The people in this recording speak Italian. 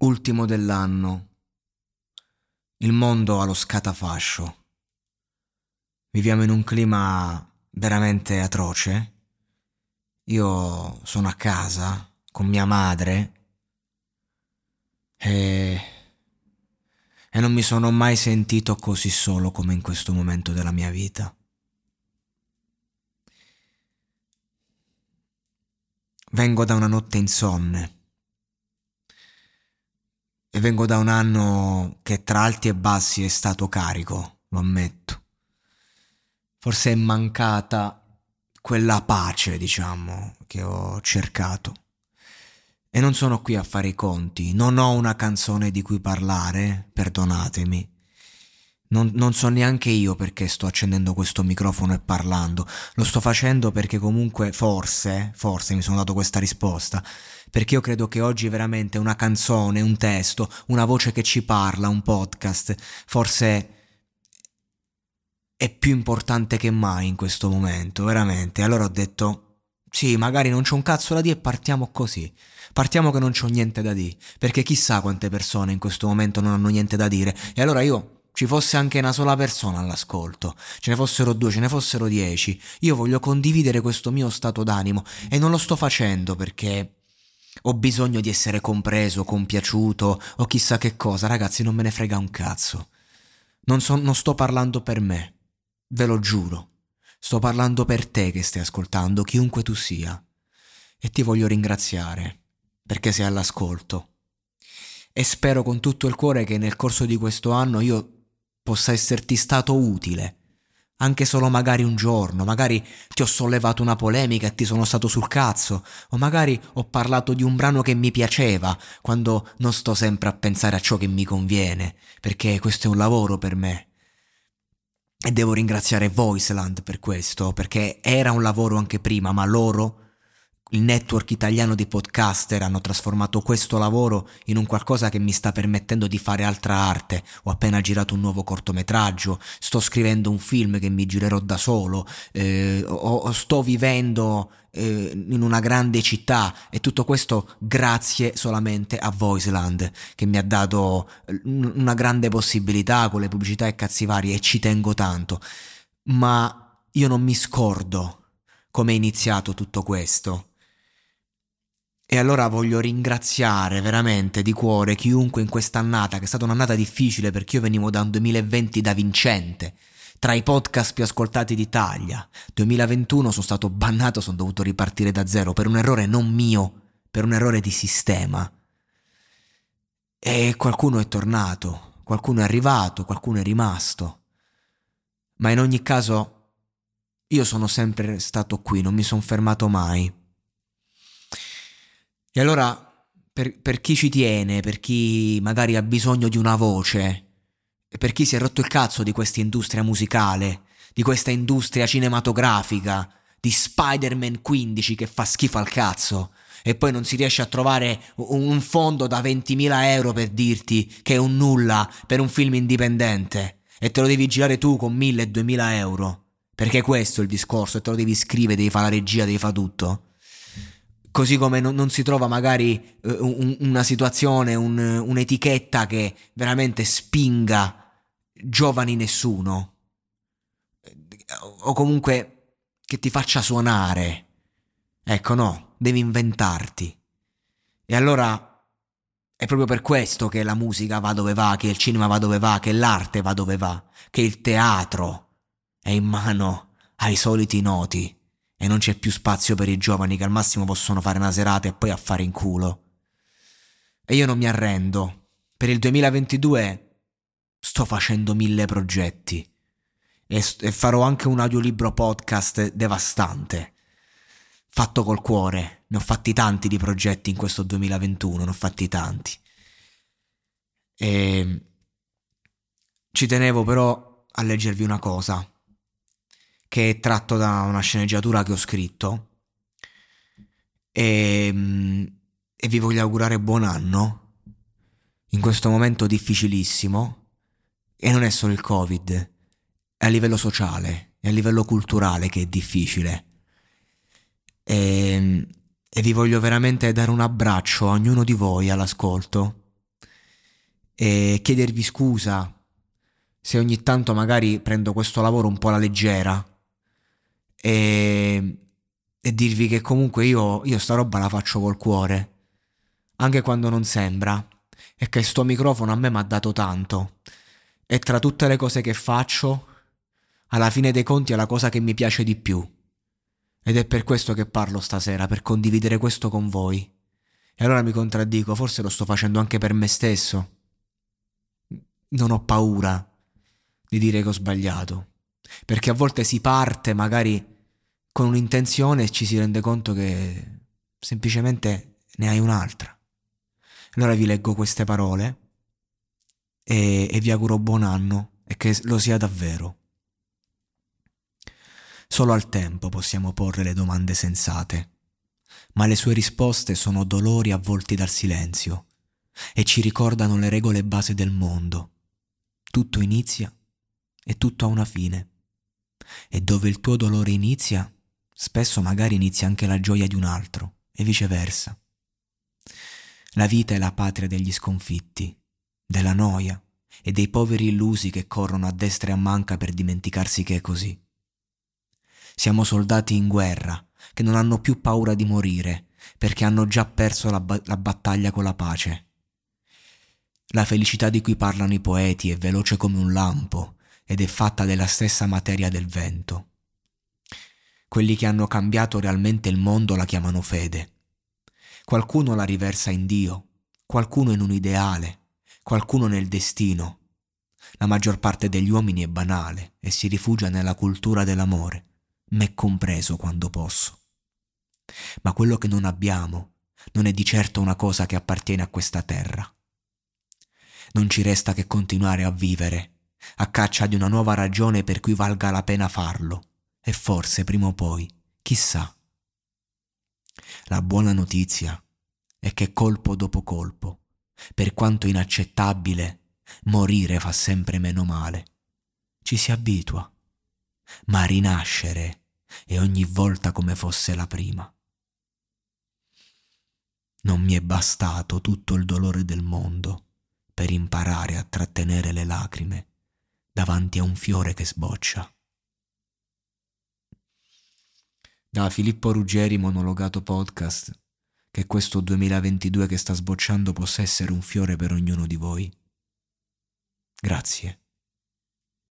Ultimo dell'anno. Il mondo allo scatafascio. Viviamo in un clima veramente atroce. Io sono a casa con mia madre e... e non mi sono mai sentito così solo come in questo momento della mia vita. Vengo da una notte insonne e vengo da un anno che tra alti e bassi è stato carico, lo ammetto. Forse è mancata quella pace, diciamo, che ho cercato. E non sono qui a fare i conti, non ho una canzone di cui parlare, perdonatemi. Non, non, so neanche io perché sto accendendo questo microfono e parlando. Lo sto facendo perché comunque forse, forse mi sono dato questa risposta. Perché io credo che oggi veramente una canzone, un testo, una voce che ci parla, un podcast, forse è più importante che mai in questo momento, veramente. Allora ho detto, sì, magari non c'ho un cazzo da dire e partiamo così. Partiamo che non c'ho niente da dire, perché chissà quante persone in questo momento non hanno niente da dire. E allora io ci fosse anche una sola persona all'ascolto, ce ne fossero due, ce ne fossero dieci, io voglio condividere questo mio stato d'animo e non lo sto facendo perché ho bisogno di essere compreso, compiaciuto o chissà che cosa, ragazzi, non me ne frega un cazzo. Non, so, non sto parlando per me, ve lo giuro. Sto parlando per te che stai ascoltando, chiunque tu sia. E ti voglio ringraziare, perché sei all'ascolto. E spero con tutto il cuore che nel corso di questo anno io possa esserti stato utile. Anche solo magari un giorno, magari ti ho sollevato una polemica e ti sono stato sul cazzo, o magari ho parlato di un brano che mi piaceva, quando non sto sempre a pensare a ciò che mi conviene, perché questo è un lavoro per me. E devo ringraziare Voiceland per questo, perché era un lavoro anche prima, ma loro il network italiano di podcaster hanno trasformato questo lavoro in un qualcosa che mi sta permettendo di fare altra arte. Ho appena girato un nuovo cortometraggio, sto scrivendo un film che mi girerò da solo, eh, o, o sto vivendo eh, in una grande città e tutto questo grazie solamente a Voiceland che mi ha dato una grande possibilità con le pubblicità e cazzi vari e ci tengo tanto. Ma io non mi scordo come è iniziato tutto questo e allora voglio ringraziare veramente di cuore chiunque in quest'annata, che è stata un'annata difficile perché io venivo da un 2020 da vincente, tra i podcast più ascoltati d'Italia. 2021 sono stato bannato, sono dovuto ripartire da zero per un errore non mio, per un errore di sistema. E qualcuno è tornato, qualcuno è arrivato, qualcuno è rimasto. Ma in ogni caso io sono sempre stato qui, non mi sono fermato mai. E allora, per, per chi ci tiene, per chi magari ha bisogno di una voce, per chi si è rotto il cazzo di questa industria musicale, di questa industria cinematografica, di Spider-Man 15 che fa schifo al cazzo, e poi non si riesce a trovare un fondo da 20.000 euro per dirti che è un nulla per un film indipendente e te lo devi girare tu con 1.000-2.000 euro. Perché questo è il discorso, e te lo devi scrivere, devi fare la regia, devi fare tutto. Così come non, non si trova magari uh, un, una situazione, un, un'etichetta che veramente spinga giovani nessuno. O comunque che ti faccia suonare. Ecco, no, devi inventarti. E allora è proprio per questo che la musica va dove va, che il cinema va dove va, che l'arte va dove va, che il teatro è in mano ai soliti noti e non c'è più spazio per i giovani che al massimo possono fare una serata e poi affare in culo. E io non mi arrendo. Per il 2022 sto facendo mille progetti e, e farò anche un audiolibro podcast devastante fatto col cuore. Ne ho fatti tanti di progetti in questo 2021, ne ho fatti tanti. E ci tenevo però a leggervi una cosa che è tratto da una sceneggiatura che ho scritto. E, e vi voglio augurare buon anno. In questo momento difficilissimo. E non è solo il covid, è a livello sociale, è a livello culturale che è difficile. E, ehm, e vi voglio veramente dare un abbraccio a ognuno di voi all'ascolto. E chiedervi scusa se ogni tanto magari prendo questo lavoro un po' alla leggera e, e dirvi che comunque io, io sta roba la faccio col cuore, anche quando non sembra, e che sto microfono a me mi ha dato tanto. E tra tutte le cose che faccio, alla fine dei conti è la cosa che mi piace di più. Ed è per questo che parlo stasera, per condividere questo con voi. E allora mi contraddico, forse lo sto facendo anche per me stesso. Non ho paura di dire che ho sbagliato, perché a volte si parte magari con un'intenzione e ci si rende conto che semplicemente ne hai un'altra. Allora vi leggo queste parole e, e vi auguro buon anno e che lo sia davvero. Solo al tempo possiamo porre le domande sensate, ma le sue risposte sono dolori avvolti dal silenzio e ci ricordano le regole base del mondo. Tutto inizia e tutto ha una fine. E dove il tuo dolore inizia, spesso magari inizia anche la gioia di un altro, e viceversa. La vita è la patria degli sconfitti, della noia e dei poveri illusi che corrono a destra e a manca per dimenticarsi che è così. Siamo soldati in guerra, che non hanno più paura di morire, perché hanno già perso la, ba- la battaglia con la pace. La felicità di cui parlano i poeti è veloce come un lampo ed è fatta della stessa materia del vento. Quelli che hanno cambiato realmente il mondo la chiamano fede. Qualcuno la riversa in Dio, qualcuno in un ideale, qualcuno nel destino. La maggior parte degli uomini è banale e si rifugia nella cultura dell'amore me compreso quando posso. Ma quello che non abbiamo non è di certo una cosa che appartiene a questa terra. Non ci resta che continuare a vivere, a caccia di una nuova ragione per cui valga la pena farlo, e forse prima o poi, chissà. La buona notizia è che colpo dopo colpo, per quanto inaccettabile, morire fa sempre meno male. Ci si abitua ma rinascere e ogni volta come fosse la prima. Non mi è bastato tutto il dolore del mondo per imparare a trattenere le lacrime davanti a un fiore che sboccia. Da Filippo Ruggeri Monologato Podcast, che questo 2022 che sta sbocciando possa essere un fiore per ognuno di voi. Grazie.